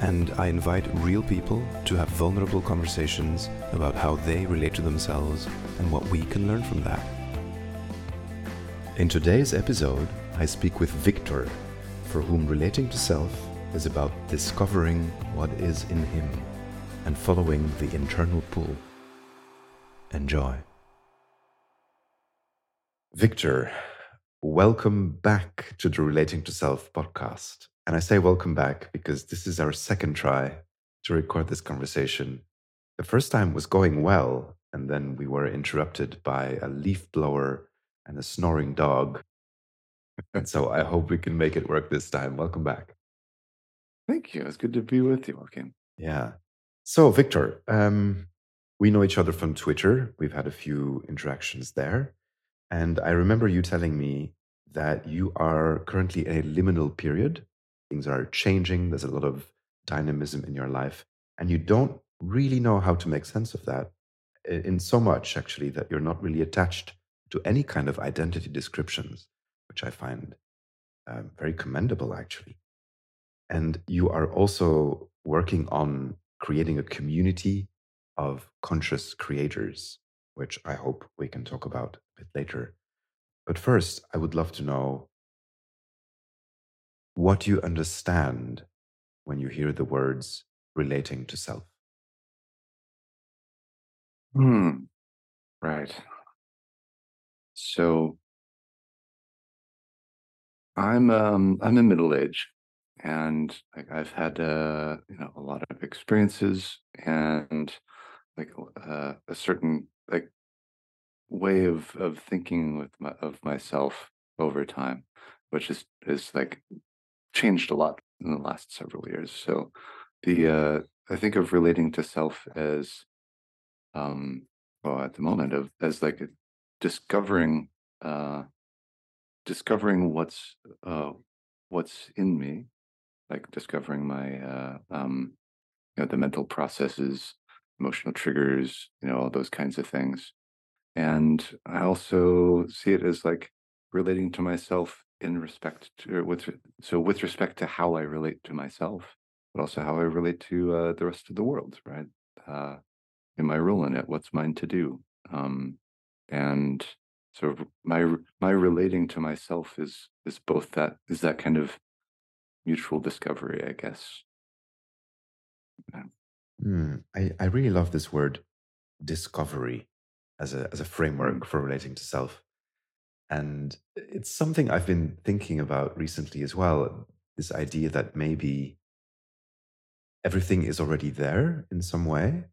and I invite real people to have vulnerable conversations about how they relate to themselves and what we can learn from that. In today's episode, I speak with Victor, for whom relating to self is about discovering what is in him and following the internal pull. Enjoy. Victor, welcome back to the Relating to Self podcast. And I say welcome back because this is our second try to record this conversation. The first time was going well, and then we were interrupted by a leaf blower and a snoring dog. and so I hope we can make it work this time. Welcome back. Thank you. It's good to be with you, Joachim. Yeah. So, Victor, um, we know each other from Twitter. We've had a few interactions there. And I remember you telling me that you are currently in a liminal period things are changing, there's a lot of dynamism in your life, and you don't really know how to make sense of that in so much, actually, that you're not really attached to any kind of identity descriptions, which I find um, very commendable, actually. And you are also working on creating a community of conscious creators, which I hope we can talk about a bit later. But first, I would love to know what you understand when you hear the words relating to self. Hmm. Right. So I'm um I'm in middle age and like I've had uh you know a lot of experiences and like uh, a certain like way of of thinking with my of myself over time which is is like changed a lot in the last several years. So the uh, I think of relating to self as um well at the moment of as like discovering uh discovering what's uh what's in me like discovering my uh um you know the mental processes emotional triggers you know all those kinds of things and i also see it as like relating to myself in respect to with so with respect to how I relate to myself, but also how I relate to uh, the rest of the world, right? Uh, in my role in it, what's mine to do, um, and so my my relating to myself is is both that is that kind of mutual discovery, I guess. Yeah. Mm, I I really love this word discovery as a as a framework mm. for relating to self and it's something I've been thinking about recently as well. This idea that maybe everything is already there in some way.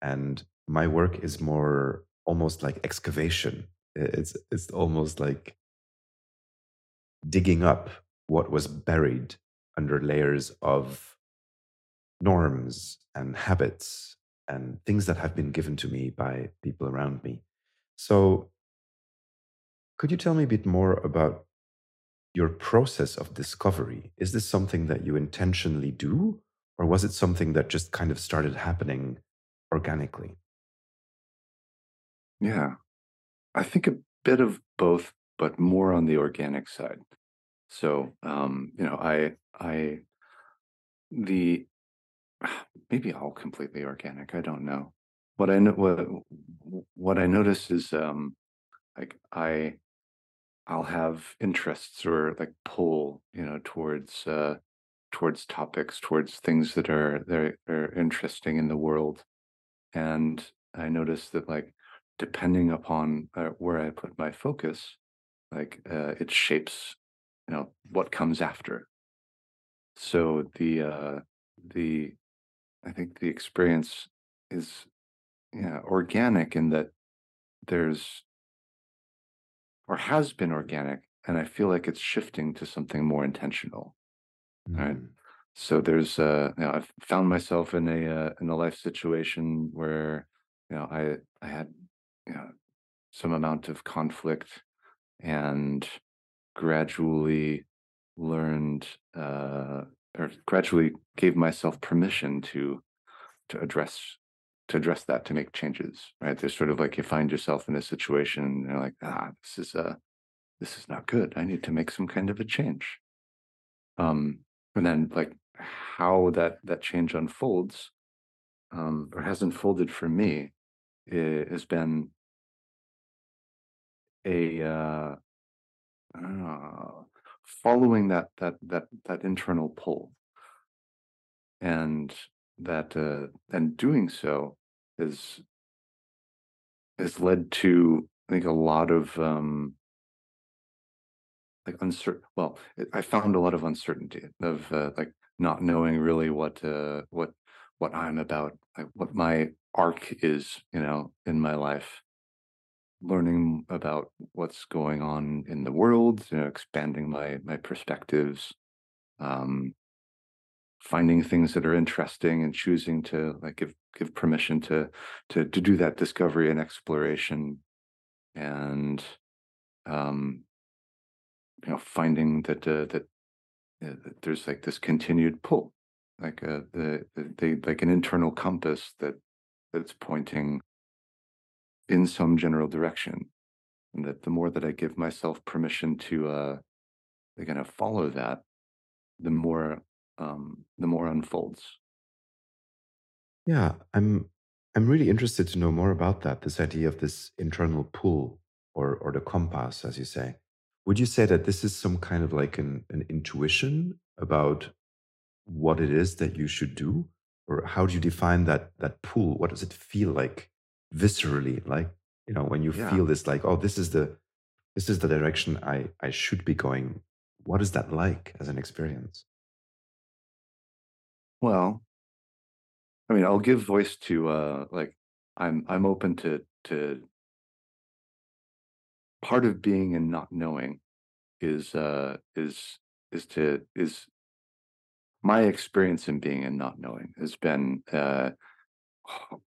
And my work is more almost like excavation. It's, it's almost like digging up what was buried under layers of norms and habits and things that have been given to me by people around me. So could you tell me a bit more about your process of discovery? Is this something that you intentionally do, or was it something that just kind of started happening organically? Yeah, I think a bit of both, but more on the organic side. So, um, you know, I, I, the, maybe all completely organic. I don't know. What I know, what, what I notice is, um, like I, I'll have interests or like pull, you know, towards uh towards topics, towards things that are that are interesting in the world. And I notice that like depending upon uh, where I put my focus, like uh, it shapes, you know, what comes after. So the uh the I think the experience is yeah, organic in that there's or has been organic and i feel like it's shifting to something more intentional right Mm. so there's uh you know i've found myself in a uh, in a life situation where you know i i had you know some amount of conflict and gradually learned uh or gradually gave myself permission to to address to address that to make changes right? There's sort of like you find yourself in a situation and you're like ah this is a this is not good. I need to make some kind of a change. Um and then like how that that change unfolds um or has unfolded for me has been a uh, uh following that that that that internal pull and that uh and doing so has has led to i think a lot of um like uncertain well i found a lot of uncertainty of uh, like not knowing really what uh what what i'm about like what my arc is you know in my life. Learning about what's going on in the world you know expanding my my perspectives um finding things that are interesting and choosing to like give give permission to to to do that discovery and exploration. And um you know finding that uh, that, uh, that there's like this continued pull like uh the, the like an internal compass that that's pointing in some general direction. And that the more that i give myself permission to uh kind of follow that the more um the more unfolds Yeah, I'm I'm really interested to know more about that, this idea of this internal pull or or the compass, as you say. Would you say that this is some kind of like an, an intuition about what it is that you should do? Or how do you define that that pull? What does it feel like viscerally? Like, you know, when you yeah feel this like, oh, this is the this is the direction I, I should be going. What is that like as an experience? Well i mean i'll give voice to uh like i'm i'm open to to part of being and not knowing is uh is is to is my experience in being and not knowing has been uh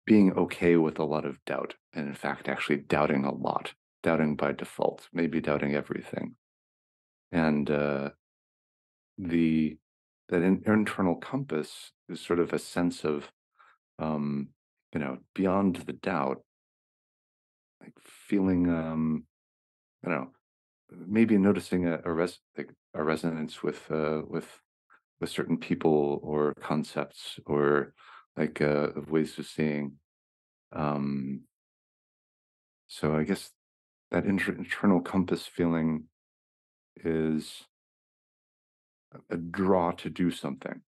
being okay with a lot of doubt and in fact actually doubting a lot doubting by default maybe doubting everything. And uh the that in, internal compass is sort of a sense of um you know beyond the doubt like feeling um i don't know maybe noticing a, a res like a resonance with uh with with certain people or concepts or like uh of ways of seeing um so i guess that inter- internal compass feeling is a draw to do something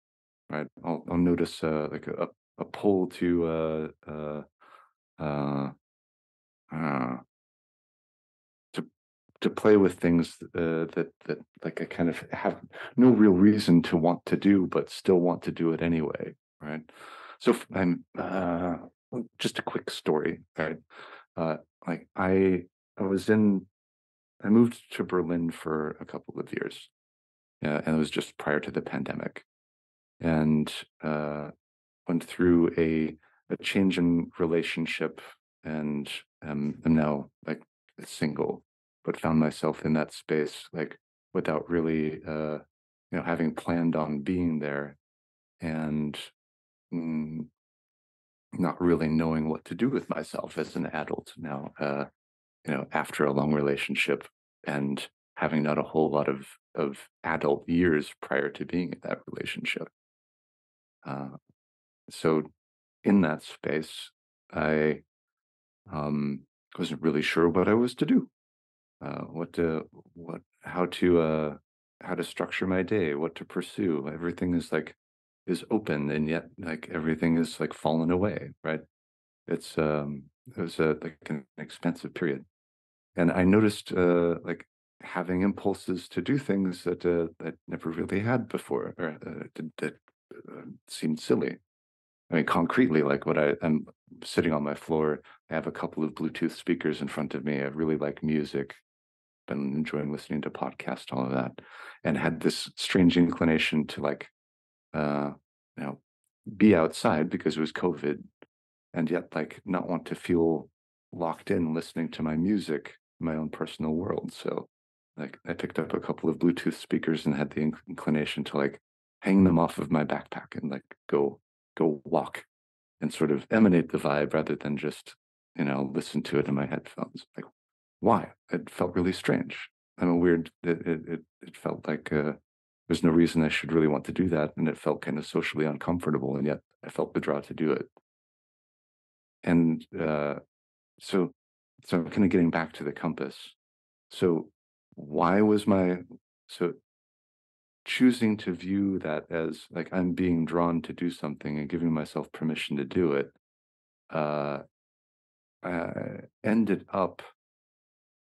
right i'll, I'll notice uh like a, a pull to uh uh uh, uh to to play with things uh, that that like I kind of have no real reason to want to do, but still want to do it anyway, right? So I'm uh, just a quick story, right? Uh, like I I was in I moved to Berlin for a couple of years, yeah, and it was just prior to the pandemic, and uh, went through a a change in relationship, and um, am now like single, but found myself in that space like without really uh, you know having planned on being there, and mm, not really knowing what to do with myself as an adult now. Uh, you know, after a long relationship and having not a whole lot of of adult years prior to being in that relationship. Uh, so in that space, I um, wasn't really sure what I was to do, uh, what to, what, how to, uh, how to structure my day, what to pursue. Everything is like is open, and yet like everything is like fallen away. Right? It's um, it was a like an expensive period, and I noticed uh, like having impulses to do things that uh, that never really had before, or uh, that, that uh, seemed silly I mean, concretely, like what I am sitting on my floor, I have a couple of Bluetooth speakers in front of me. I really like music, been enjoying listening to podcasts, all of that, and had this strange inclination to like uh, you know, be outside because it was COVID, and yet like not want to feel locked in listening to my music, my own personal world. So like I picked up a couple of Bluetooth speakers and had the inclination to like hang them off of my backpack and like go go walk and sort of emanate the vibe rather than just you know listen to it in my headphones. Like why? It felt really strange. I'm a weird. It it it, felt like uh, there's no reason I should really want to do that, and it felt kind of socially uncomfortable, and yet I felt the draw to do it. And uh, so, so I'm kind of getting back to the compass. So, why was my so choosing to view that as like I'm being drawn to do something and giving myself permission to do it? Uh, uh ended up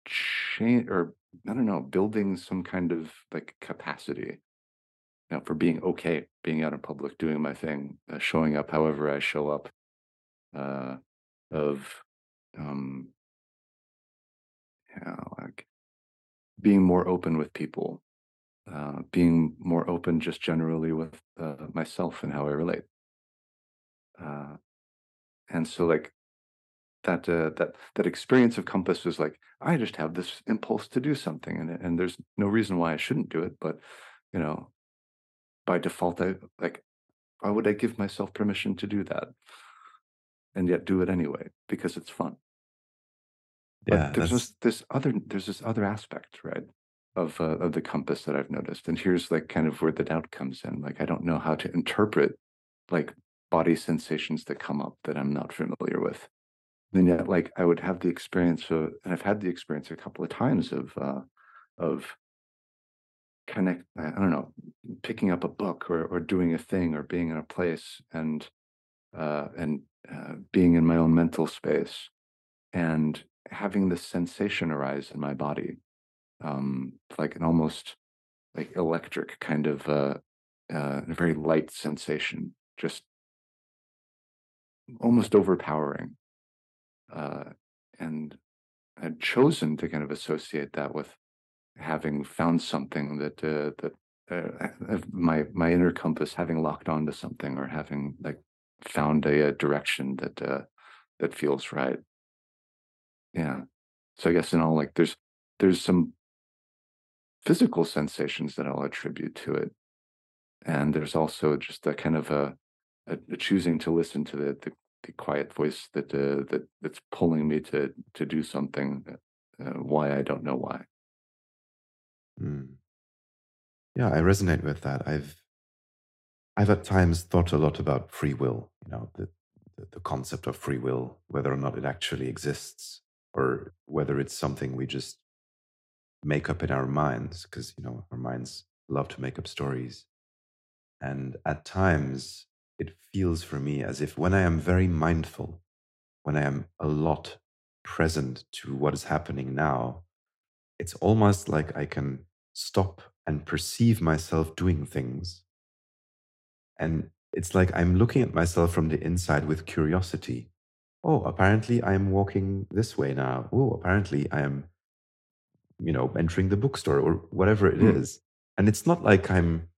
change or I don't know, building some kind of like capacity, you know, for being okay, being out in public, doing my thing, uh, showing up however I show up, uh, of, um, you know, like being more open with people, uh, being more open just generally with uh, myself and how I relate. Uh, and so like that uh, that that experience of compass was like I just have this impulse to do something, and and there's no reason why I shouldn't do it, but you know, by default, I like why would I give myself permission to do that, and yet do it anyway because it's fun. But Yeah, there's that's this this other there's this other aspect, right, of uh, of the compass that I've noticed, and here's like kind of where the doubt comes in. Like I don't know how to interpret like body sensations that come up that I'm not familiar with. And yet like I would have the experience of and I've had the experience a couple of times of uh of connect I don't know, picking up a book or or doing a thing or being in a place and uh and uh, being in my own mental space. And having this sensation arise in my body um like an almost like electric kind of uh uh a very light sensation just almost overpowering uh, and I had chosen to kind of associate that with having found something that uh, that uh, my my inner compass having locked onto something or having like found a, a direction that uh, that feels right. Yeah. So I guess in all like there's there's some physical sensations that I'll attribute to it, and there's also just a kind of a, a, a choosing to listen to the, the the quiet voice that uh, that that's pulling me to to do something. Uh, why I don't know why. mm. yeah, I resonate with that. I've I've at times thought a lot about free will. You know, the the, the concept of free will, whether or not it actually exists, or whether it's something we just make up in our minds, because you know our minds love to make up stories. And at times, it feels for me as if when I am very mindful, when I am a lot present to what is happening now, it's almost like I can stop and perceive myself doing things. And it's like I'm looking at myself from the inside with curiosity. Oh, apparently I am walking this way now. Oh, apparently I am, you know, entering the bookstore or whatever it Hmm. is. And it's not like I'm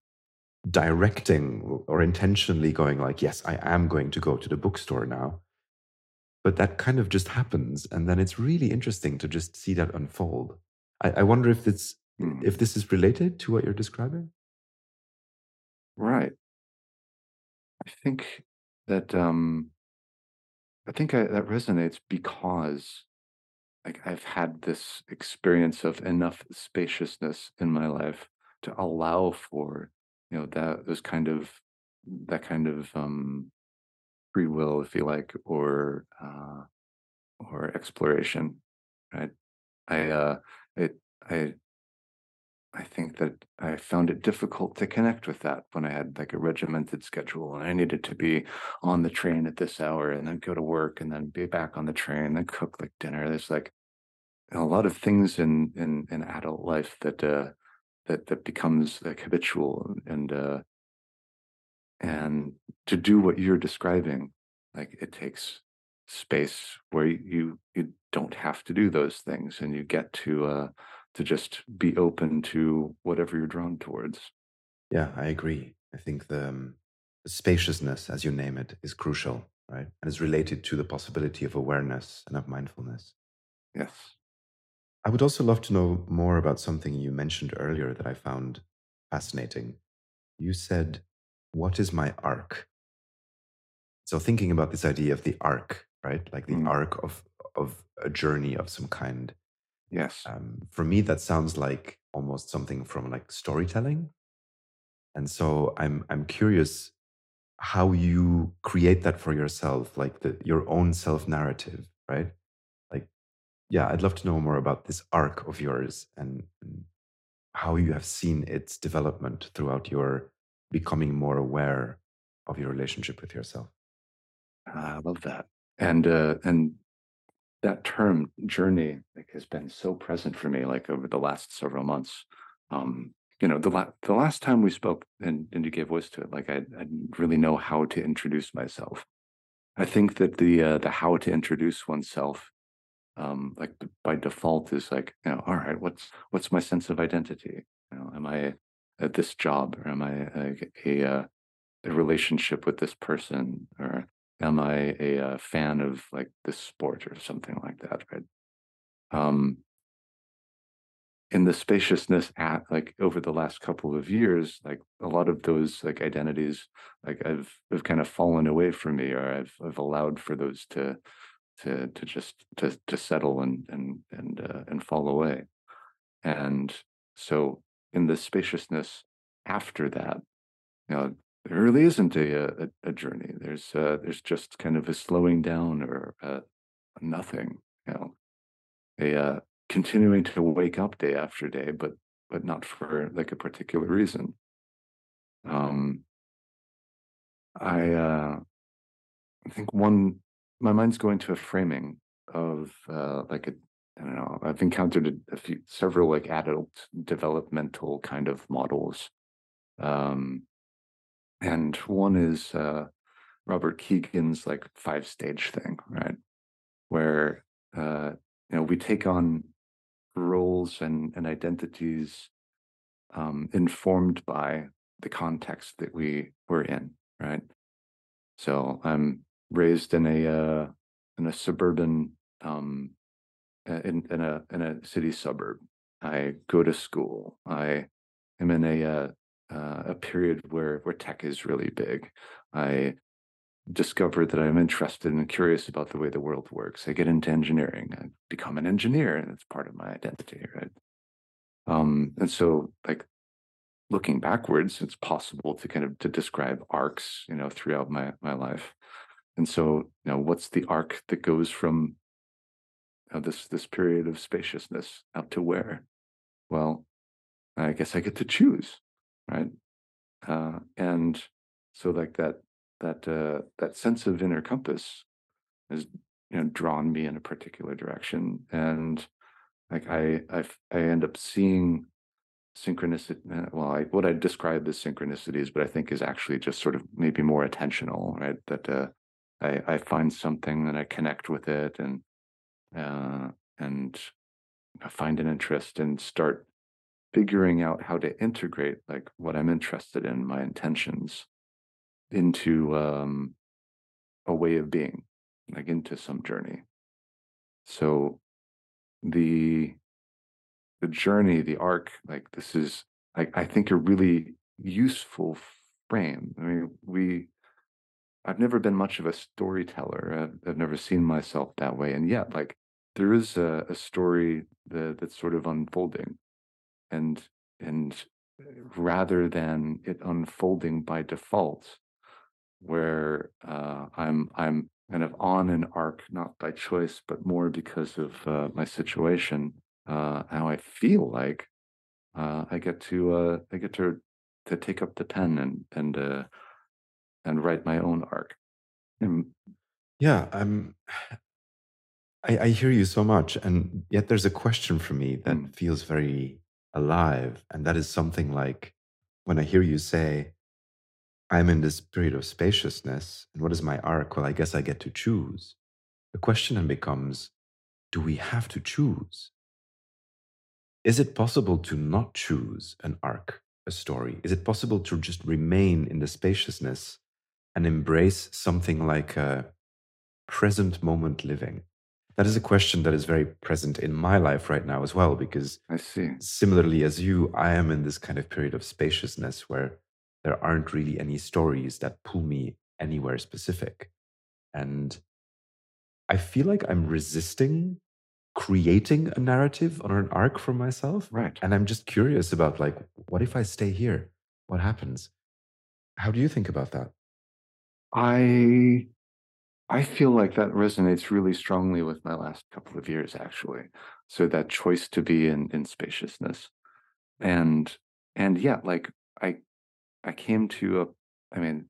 directing or intentionally going like yes i am going to go to the bookstore now but that kind of just happens and then it's really interesting to just see that unfold i, I wonder if it's Hmm. if this is related to what you're describing Right. I think that um I think I, that resonates because like I've had this experience of enough spaciousness in my life to allow for you know that those kind of that kind of um free will if you like or uh or exploration right? I uh it i i think that i found it difficult to connect with that when i had like a regimented schedule and i needed to be on the train at this hour and then go to work and then be back on the train and cook like dinner. There's like a lot of things in in in adult life that uh that that becomes like habitual and uh and to do what you're describing like it takes space where you you don't have to do those things and you get to uh to just be open to whatever you're drawn towards yeah i agree I think the, um, the spaciousness, as you name it, is crucial, right? And is related to the possibility of awareness and of mindfulness. Yes. I would also love to know more about something you mentioned earlier that I found fascinating. You said, What is my arc? So, thinking about this idea of the arc, right? Like the Mm. arc of, of a journey of some kind. Yes. Um, for me, that sounds like almost something from like storytelling. And so I'm I'm curious how you create that for yourself, like the your own self narrative, right? Like, yeah, I'd love to know more about this arc of yours and, and how you have seen its development throughout your becoming more aware of your relationship with yourself. Ah, I love that. And uh and that term journey like has been so present for me like over the last several months. Um, you know, the la- the last time we spoke and, and you gave voice to it, like I, I didn't really know how to introduce myself. I think that the uh, the how to introduce oneself, um, like by default, is like you know, all right, what's what's my sense of identity? You know, am I at this job, or am I a, a, uh, a relationship with this person, or am I a, uh fan of like this sport or something like that, right? Um, in the spaciousness at like over the last couple of years, like a lot of those like identities, like I've have kind of fallen away from me, or I've I've allowed for those to to to just to to settle and and and uh, and fall away. And so in the spaciousness after that, you know, there really isn't a a, a journey. There's uh, there's just kind of a slowing down or a nothing. You know, a uh, continuing to wake up day after day, but but not for like a particular reason. Um, I uh, I think one my mind's going to a framing of uh, like a I don't know. I've encountered a, a few several like adult developmental kind of models. Um, and one is uh, Robert Kegan's like five stage thing, right? Where uh, you know we take on roles and, and identities um, informed by the context that we were in, right? So I'm raised in a uh, in a suburban um, uh, in in a in a city suburb. I go to school. I am in a uh, a period where where tech is really big. I discover that I'm interested and curious about the way the world works. I get into engineering. I become an engineer, and it's part of my identity, right? Um, and so, like looking backwards, it's possible to kind of to describe arcs, you know, throughout my my life. And so, you know, what's the arc that goes from you know, this this period of spaciousness out to where? Well, I guess I get to choose, right? Uh, and so, like that that uh, that sense of inner compass has you know drawn me in a particular direction, and like I I I end up seeing synchronicity. uh, Well, I, what I describe as synchronicities, but I think is actually just sort of maybe more attentional, right? That uh, I I find something and I connect with it, and uh, and I find an interest and start figuring out how to integrate like what I'm interested in, my intentions, into um, a way of being, like into some journey. So the the journey, the arc, like this is like I think a really useful frame. I mean, we I've never been much of a storyteller. I've, I've never seen myself that way, and yet, like there is a, a story that, that's sort of unfolding, and and uh, rather than it unfolding by default, where uh, I'm I'm kind of on an arc, not by choice, but more because of uh, my situation, uh, how I feel like uh, I get to uh, I get to to take up the pen and and uh, and write my own arc. And Yeah, I'm. I, I hear you so much, and yet there's a question for me that Mm. feels very alive, and that is something like when I hear you say, "I'm in this period of spaciousness, and what is my arc?" Well, I guess I get to choose. The question then becomes, do we have to choose? Is it possible to not choose an arc? a story? Is it possible to just remain in the spaciousness and embrace something like a present moment living? That is a question that is very present in my life right now as well, because I see. Similarly, as you, I am in this kind of period of spaciousness where there aren't really any stories that pull me anywhere specific. And I feel like I'm resisting creating a narrative or an arc for myself. Right. And I'm just curious about like, what if I stay here? What happens? How do you think about that? I I feel like that resonates really strongly with my last couple of years, actually. So that choice to be in in spaciousness, and and yeah, like I I came to a, I mean,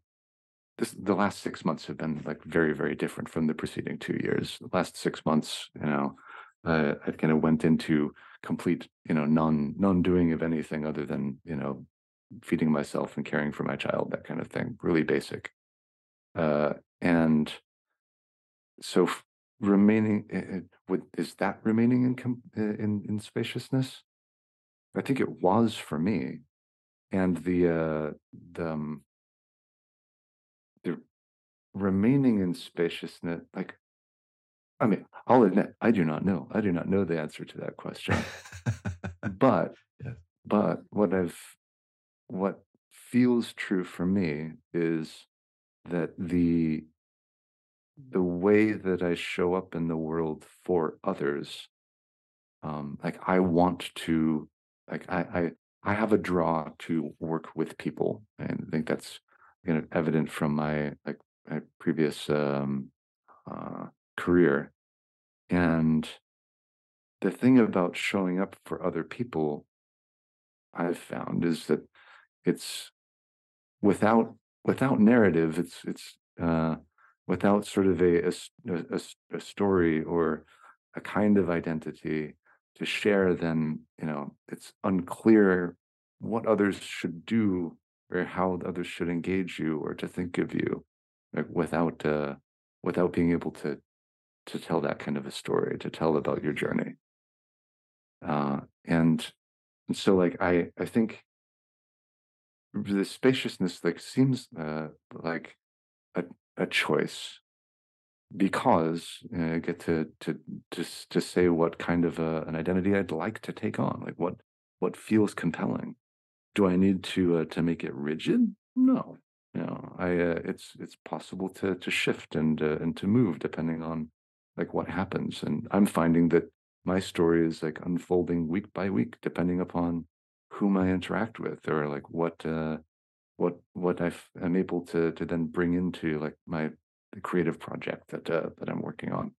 this the last six months have been like very very different from the preceding two years. The last six months, you know, uh, I kind of went into complete, you know, non non doing of anything other than you know feeding myself and caring for my child, that kind of thing, really basic. Uh, and so remaining uh, uh, is that remaining in com- uh, in in spaciousness? I think it was for me, and the uh, the um, the remaining in spaciousness, like I mean, I'll admit I do not know. I do not know the answer to that question. but Yes. but what I've what feels true for me is that the the way that I show up in the world for others, um, like I want to, like I, I, I have a draw to work with people, and I think that's you know evident from my like my previous um, uh, career. And the thing about showing up for other people, I've found is that it's without without narrative. It's it's uh, without sort of a, a, a, story or a kind of identity to share, then, you know, it's unclear what others should do or how others should engage you or to think of you like without uh, without being able to to tell that kind of a story to tell about your journey. Uh, and, and so like i i think the spaciousness like seems uh, like a, a choice because uh, I get to to to to say what kind of a, an identity I'd like to take on, like what what feels compelling. Do I need to uh, to make it rigid? No, you know, I uh, it's it's possible to to shift and uh, and to move depending on like what happens. And I'm finding that my story is like unfolding week by week, depending upon whom I interact with or like what uh, what what I am able to to then bring into like my the creative project that uh, that I'm working on.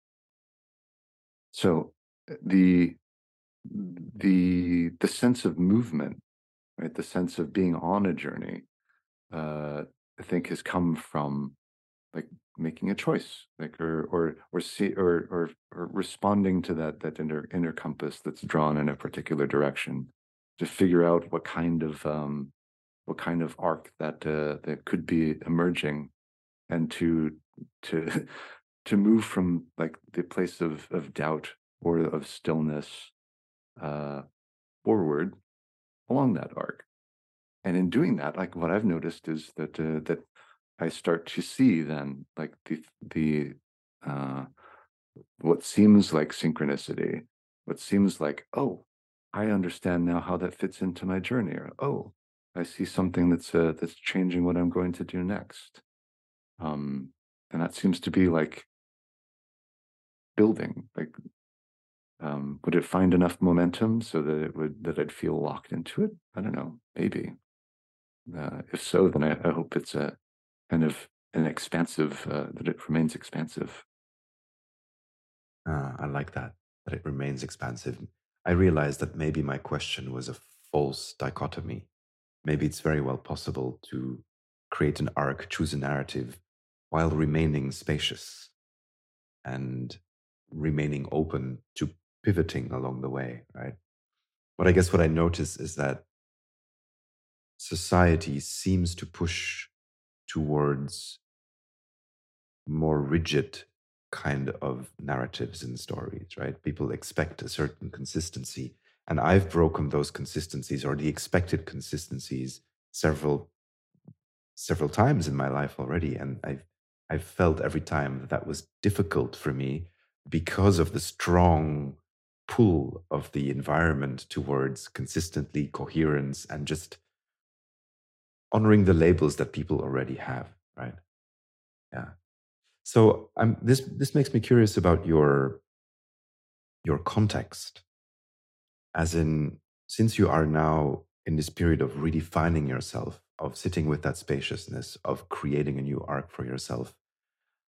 So uh, the the the sense of movement, right? The sense of being on a journey, uh, I think has come from like making a choice, like or or or see or or, or responding to that that inner inner compass that's drawn in a particular direction to figure out what kind of um, what kind of arc that uh, that could be emerging, and to to to move from like the place of of doubt or of stillness uh, forward along that arc. And in doing that, like what I've noticed is that uh, that I start to see then like the the uh, what seems like synchronicity, what seems like oh, I understand now how that fits into my journey, or oh, I see something that's uh, that's changing what I'm going to do next. Um, and that seems to be like building. Like, um, would it find enough momentum so that it would that I'd feel locked into it? I don't know. Maybe. Uh, if so, then I, I, hope it's a kind of an expansive uh, that it remains expansive. Uh, I like that that it remains expansive. I realized that maybe my question was a false dichotomy maybe it's very well possible to create an arc, choose a narrative while remaining spacious and remaining open to pivoting along the way, right? But I guess what I notice is that society seems to push towards more rigid kind of narratives and stories, right? People expect a certain consistency And I've broken those consistencies or the expected consistencies several several times in my life already. And I've I've felt every time that that was difficult for me because of the strong pull of the environment towards consistently coherence and just honoring the labels that people already have, right? Yeah. So um, this this makes me curious about your your context, as in since you are now in this period of redefining yourself, of sitting with that spaciousness, of creating a new arc for yourself.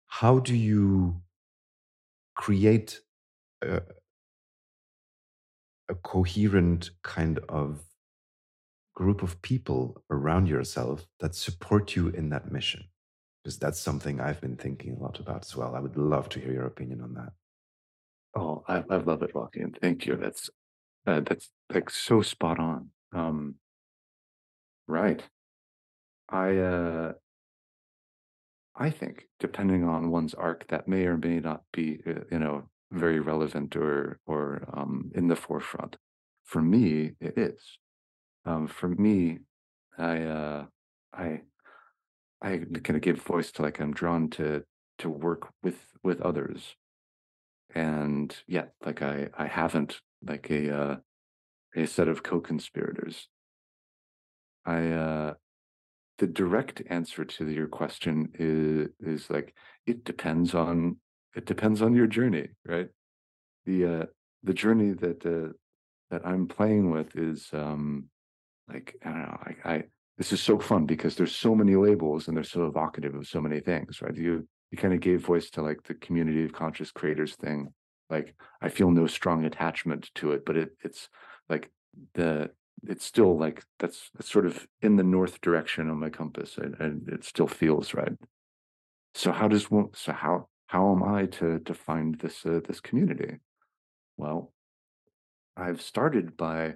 How do you create a, a coherent kind of group of people around yourself that support you in that mission? Because that's something I've been thinking a lot about as well. I would love to hear your opinion on that. Oh, I, I love it, and thank you. That's uh, that's like so spot on. Um, right. I uh, I think depending on one's arc, that may or may not be uh, you know very relevant or or um, in the forefront. For me, it is. Um, for me, I uh, I I kind of give voice to like I'm drawn to to work with with others, and yet like I I haven't like a uh, a set of co-conspirators. I uh, the direct answer to your question is is like it depends on it depends on your journey, right? The uh, the journey that uh, that I'm playing with is um, like I don't know, I, I this is so fun because there's so many labels and they're so evocative of so many things, right? You you kind of gave voice to like the community of conscious creators thing. Like I feel no strong attachment to it, but it it's like the it's still like that's, sort of in the north direction on my compass and, and it still feels right. So how does one so how how am I to to find this uh, this community? Well, I've started by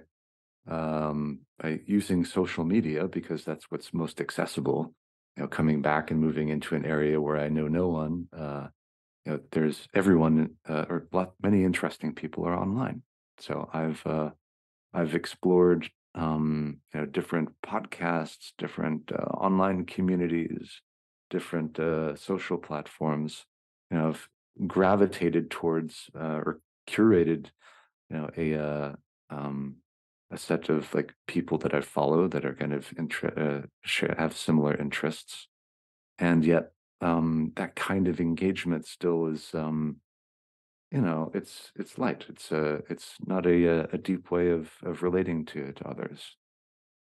um, by using social media because that's what's most accessible. You know, coming back and moving into an area where I know no one. Uh, you know, there's everyone uh, or lot, many interesting people are online. So I've uh, I've explored um, you know different podcasts, different uh, online communities, different uh, social platforms. You know, I've gravitated towards uh, or curated you know a uh, um, a set of like people that I follow that are kind of uh, share, have similar interests, and yet um, that kind of engagement still is, um, you know, it's it's light. It's a uh, it's not a uh, a deep way of of relating to to others.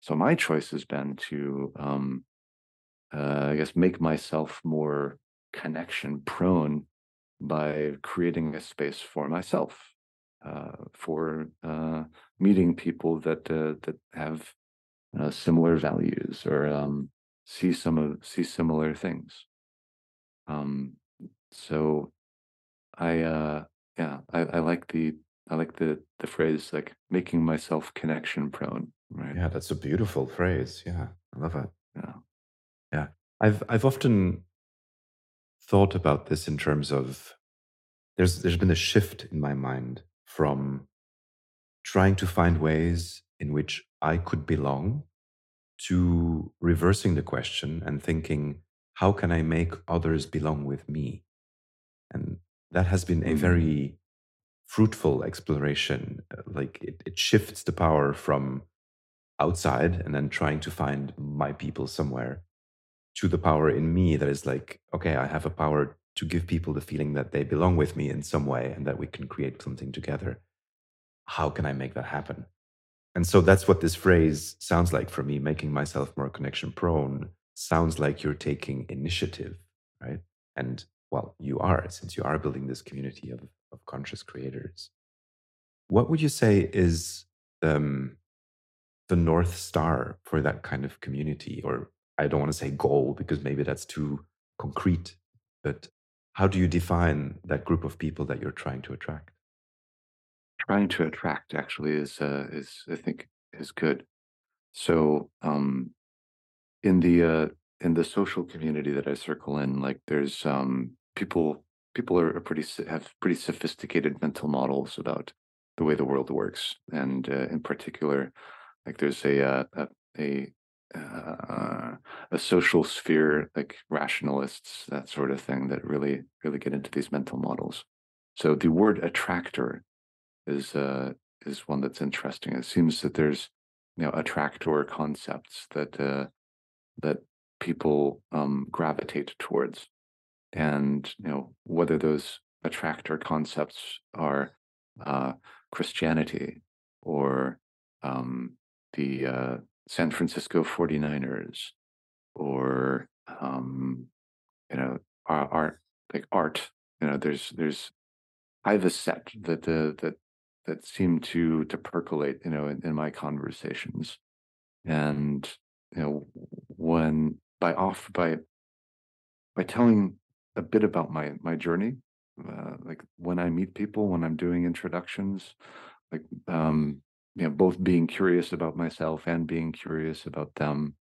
So my choice has been to, um, uh, I guess, make myself more connection prone by creating a space for myself uh, for uh, meeting people that uh, that have uh, similar values or um, see some of see similar things. Um, so I uh, yeah I, I like the I like the the phrase like making myself connection prone. Right. Yeah, that's a beautiful phrase. Yeah, I love it. Yeah. Yeah, I've I've often thought about this in terms of there's there's been a shift in my mind from trying to find ways in which I could belong to reversing the question and thinking, how can I make others belong with me? And that has been a mm. very fruitful exploration. Uh, like it, it shifts the power from outside and then trying to find my people somewhere to the power in me that is like, okay, I have a power to give people the feeling that they belong with me in some way and that we can create something together. How can I make that happen? And so that's what this phrase sounds like for me making myself more connection prone sounds like you're taking initiative, right? And well, you are, since you are building this community of, of conscious creators. What would you say is um, the North Star for that kind of community? Or I don't want to say goal because maybe that's too concrete, but how do you define that group of people that you're trying to attract? Trying to attract actually is uh, is I think is good. So um, in the uh, in the social community that I circle in, like there's um, people people are, pretty have pretty sophisticated mental models about the way the world works, and uh, in particular, like there's a uh, a, a uh, a social sphere, like rationalists, that sort of thing, that really really get into these mental models. So the word attractor is uh, is one that's interesting. It seems that there's you know attractor concepts that uh, that people um, gravitate towards, and you know whether those attractor concepts are uh, Christianity or um, the uh, San Francisco 49ers or um, you know art, like art you know there's there's I have a set that that that seem to to percolate you know in, in my conversations. And you know when by off by by telling a bit about my my journey uh, like when I meet people when I'm doing introductions like um you know both being curious about myself and being curious about them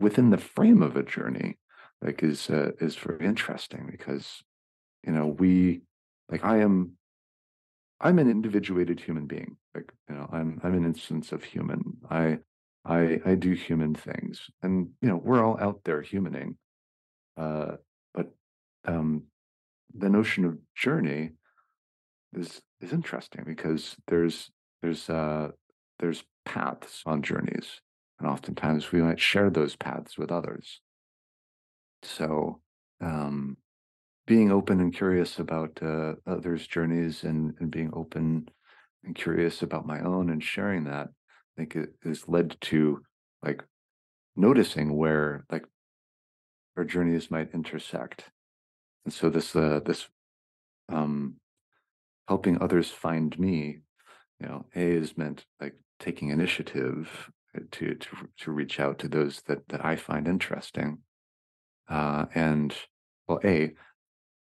within the frame of a journey like is uh, is very interesting because you know we like i am i'm an individuated human being like you know i'm i'm an instance of human. I i i do human things and you know we're all out there humaning uh but um the notion of journey is is interesting because there's there's uh there's paths on journeys and oftentimes we might share those paths with others. So um being open and curious about uh, others journeys and and being open and curious about my own and sharing that think it has led to like noticing where like our journeys might intersect. And so this uh this um helping others find me you know a is meant like taking initiative uh, to to to reach out to those that that i find interesting. Uh and well a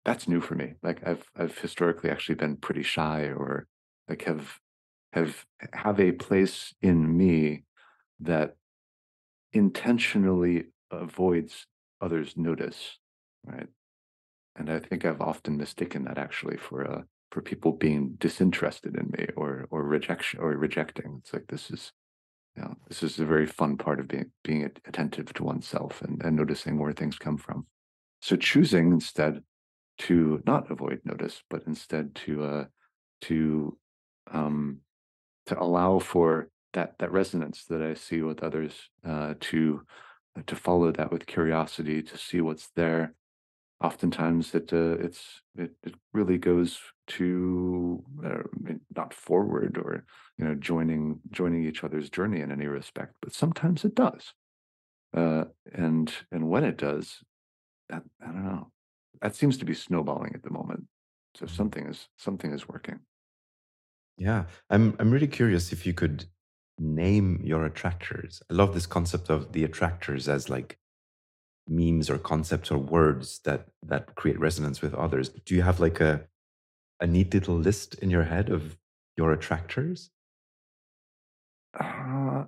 that's new for me. Like i've i've historically actually been pretty shy or like have have have a place in me that intentionally avoids others notice right and i think i've often mistaken that actually for a for people being disinterested in me or or rejection or rejecting. It's like this is you know, this is a very fun part of being being attentive to oneself and, and noticing where things come from. So choosing instead to not avoid notice, but instead to uh to um to allow for that that resonance that I see with others, uh to to follow that with curiosity, to see what's there, oftentimes it uh, it's it, it really goes to uh, not forward or you know joining joining each other's journey in any respect but sometimes it does. Uh, and and when it does that i don't know that seems to be snowballing at the moment. So something is something is working Yeah, I'm I'm really curious if you could name your attractors. I love this concept of the attractors as like memes or concepts or words that that create resonance with others. Do you have like a a neat little list in your head of your attractors? uh,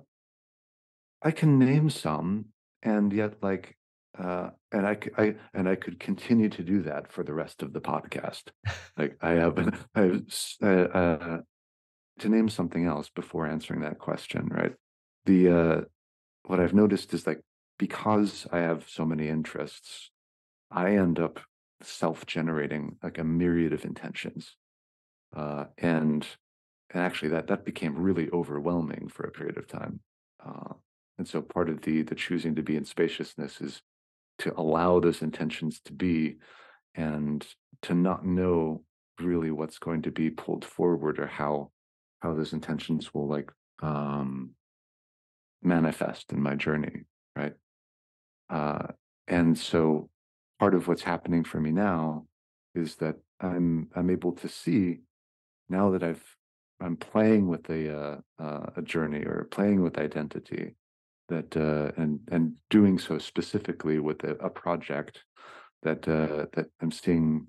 i can name some and yet like uh and I, I and i could continue to do that for the rest of the podcast like i have i have uh, uh to name something else before answering that question, right? The uh what I've noticed is like because I have so many interests, I end up self-generating like a myriad of intentions. Uh and and actually that that became really overwhelming for a period of time. Uh and so part of the the choosing to be in spaciousness is to allow those intentions to be and to not know really what's going to be pulled forward or how how those intentions will like um manifest in my journey right? Uh and so part of what's happening for me now is that i'm i'm able to see now that i've i'm playing with a uh, uh, a journey or playing with identity that uh and and doing so specifically with a, a project that uh that i'm seeing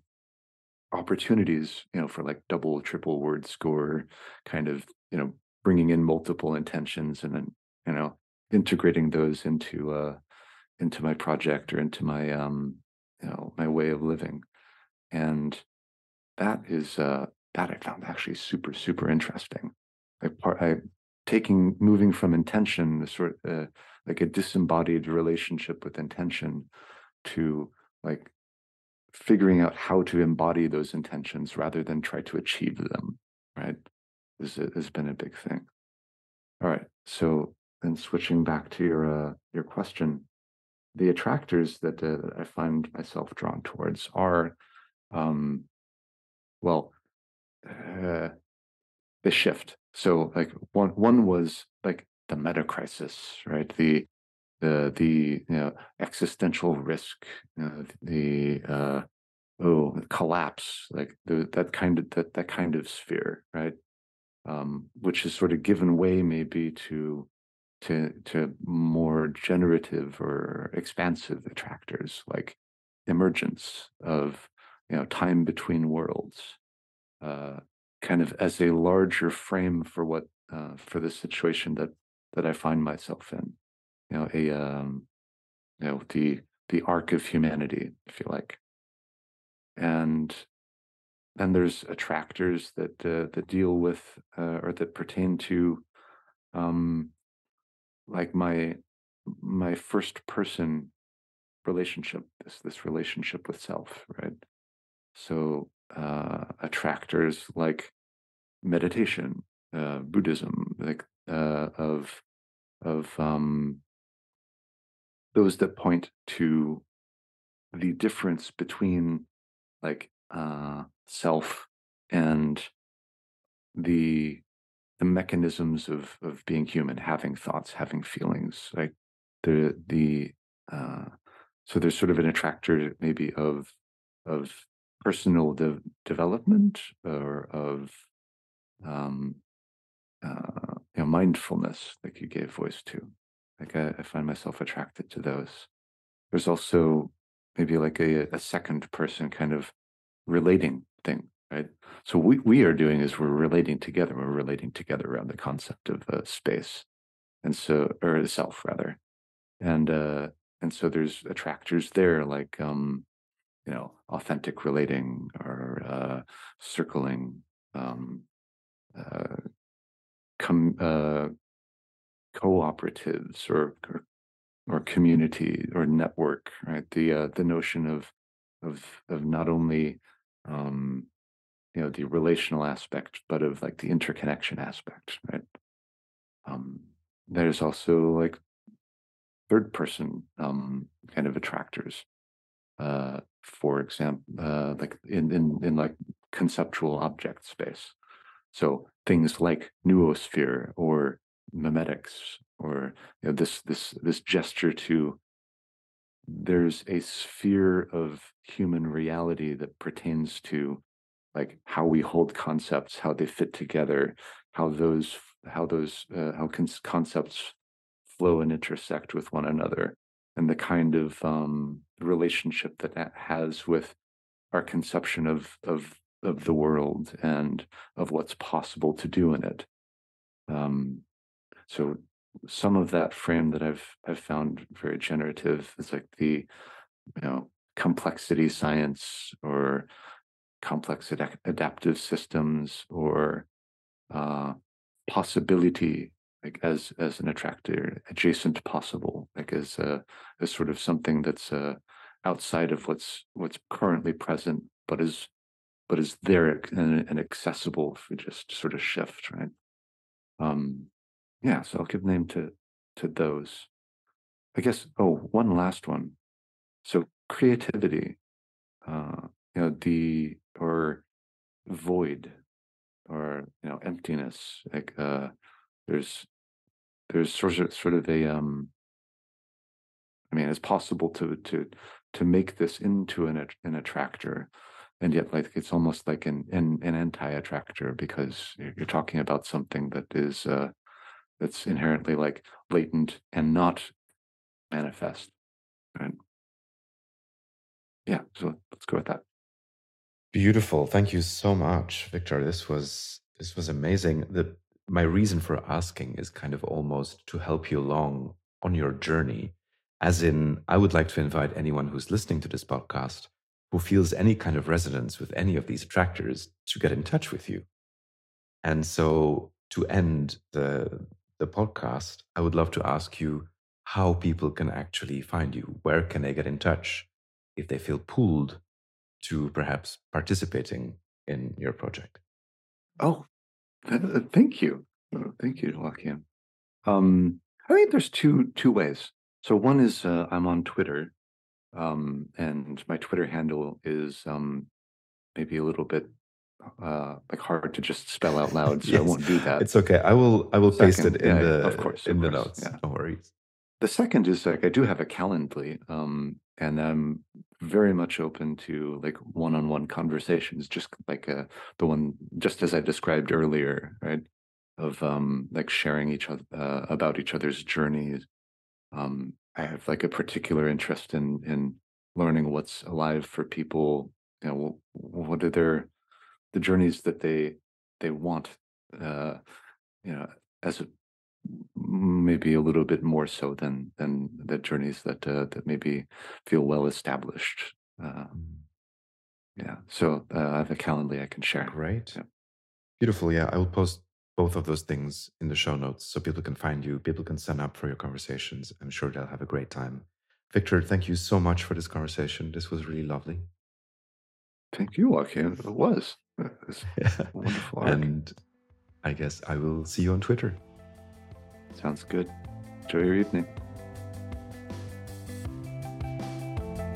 opportunities, you know, for like double, triple word score, kind of, you know, bringing in multiple intentions and then, you know, integrating those into uh into my project or into my um, you know, my way of living. And that is uh that I found actually super, super interesting. Like part, I taking moving from intention, the sort uh, like a disembodied relationship with intention, to like figuring out how to embody those intentions rather than try to achieve them. Right, this has been a big thing. All right, so then switching back to your uh, your question, the attractors that, uh, I find myself drawn towards are, um, well, uh, the shift. So like one one was like the meta crisis, right? The the the you know existential risk, the uh, oh collapse, like the, that kind of that that kind of sphere, right? Um, which has sort of given way maybe to to to more generative or expansive attractors like emergence of you know time between worlds uh, kind of as a larger frame for what uh, for the situation that that I find myself in you know a um, you know the the arc of humanity if you like. And then there's attractors that uh, that deal with uh, or that pertain to um, like my my first person relationship this this relationship with self right? So uh attractors like meditation uh buddhism like uh of of um those that point to the difference between like uh self and the the mechanisms of of being human, having thoughts, having feelings, like the the uh, so there's sort of an attractor maybe of of personal de- development or of um, uh, you know, mindfulness, like you gave voice to. Like I, I find myself attracted to those. There's also maybe like a, a second person kind of relating thing right? So we we are doing is we're relating together. We're relating together around the concept of uh, space, and so or self rather, and uh, and so there's attractors there like um, you know authentic relating or uh, circling, um, uh, com- uh, cooperatives or, or or community or network, right? The uh, the notion of of of not only um, you know the relational aspect but of like the interconnection aspect right? Um there's also like third person um kind of attractors. Uh for example uh like in in in like conceptual object space. So things like noosphere or memetics or you know this this this gesture to there's a sphere of human reality that pertains to like how we hold concepts, how they fit together, how those how those uh, how con- concepts flow and intersect with one another, and the kind of um, relationship that that has with our conception of of of the world and of what's possible to do in it. Um, so some of that frame that I've I've found very generative is like the you know complexity science or complex ad- adaptive systems or uh, possibility like as as an attractor adjacent possible like as a as sort of something that's uh, outside of what's what's currently present but is but is there and, and accessible if we just sort of shift right? Um yeah so i'll give name to to those. I guess oh one last one. So creativity uh you know the or void or you know emptiness like uh there's there's sort of sort of a um i mean it's possible to to to make this into an an attractor and yet like it's almost like an an, an anti-attractor because you're talking about something that is uh that's inherently like latent and not manifest right yeah so let's go with that Beautiful. Thank you so much, Victor. This was this was amazing. The my reason for asking is kind of almost to help you along on your journey. As in, I would like to invite anyone who's listening to this podcast who feels any kind of resonance with any of these attractors to get in touch with you. And so to end the the podcast, I would love to ask you how people can actually find you. Where can they get in touch if they feel pulled to perhaps participating in your project? Oh, thank you. Oh, thank you, Joachim. Um, I think there's two two ways. So one is uh, I'm on Twitter, um, and my Twitter handle is um, maybe a little bit uh, like hard to just spell out loud, so yes, I won't do that. It's okay. I will I will second, paste it in yeah, the of course in of the course, notes. Yeah. No worries. The second is like I do have a Calendly, um, and I'm very much open to like one-on-one conversations, just like uh, the one just as I described earlier, right? Of um, like sharing each other uh, about each other's journeys. Um, I have like a particular interest in in learning what's alive for people. You know, what are their the journeys that they they want uh you know as a, maybe a little bit more so than than the journeys that uh, that maybe feel well established uh, mm. yeah so uh, i have a calendly i can share. Great. Yeah. beautiful yeah i will post both of those things in the show notes so people can find you people can sign up for your conversations. I'm sure they'll have a great time. Victor thank you so much for this conversation. This was really lovely. Thank you joachim it was yeah. wonderful. Arc. And I guess I will see you on Twitter. Sounds good. Enjoy your evening.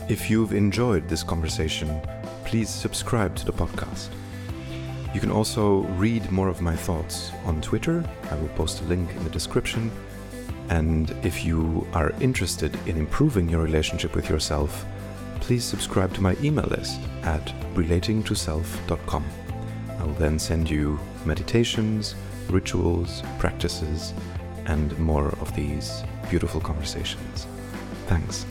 If you've enjoyed this conversation, please subscribe to the podcast. You can also read more of my thoughts on Twitter. I will post a link in the description. And if you are interested in improving your relationship with yourself, please subscribe to my email list at relatingtoself.com. I will then send you meditations, rituals, practices, and more of these beautiful conversations. Thanks.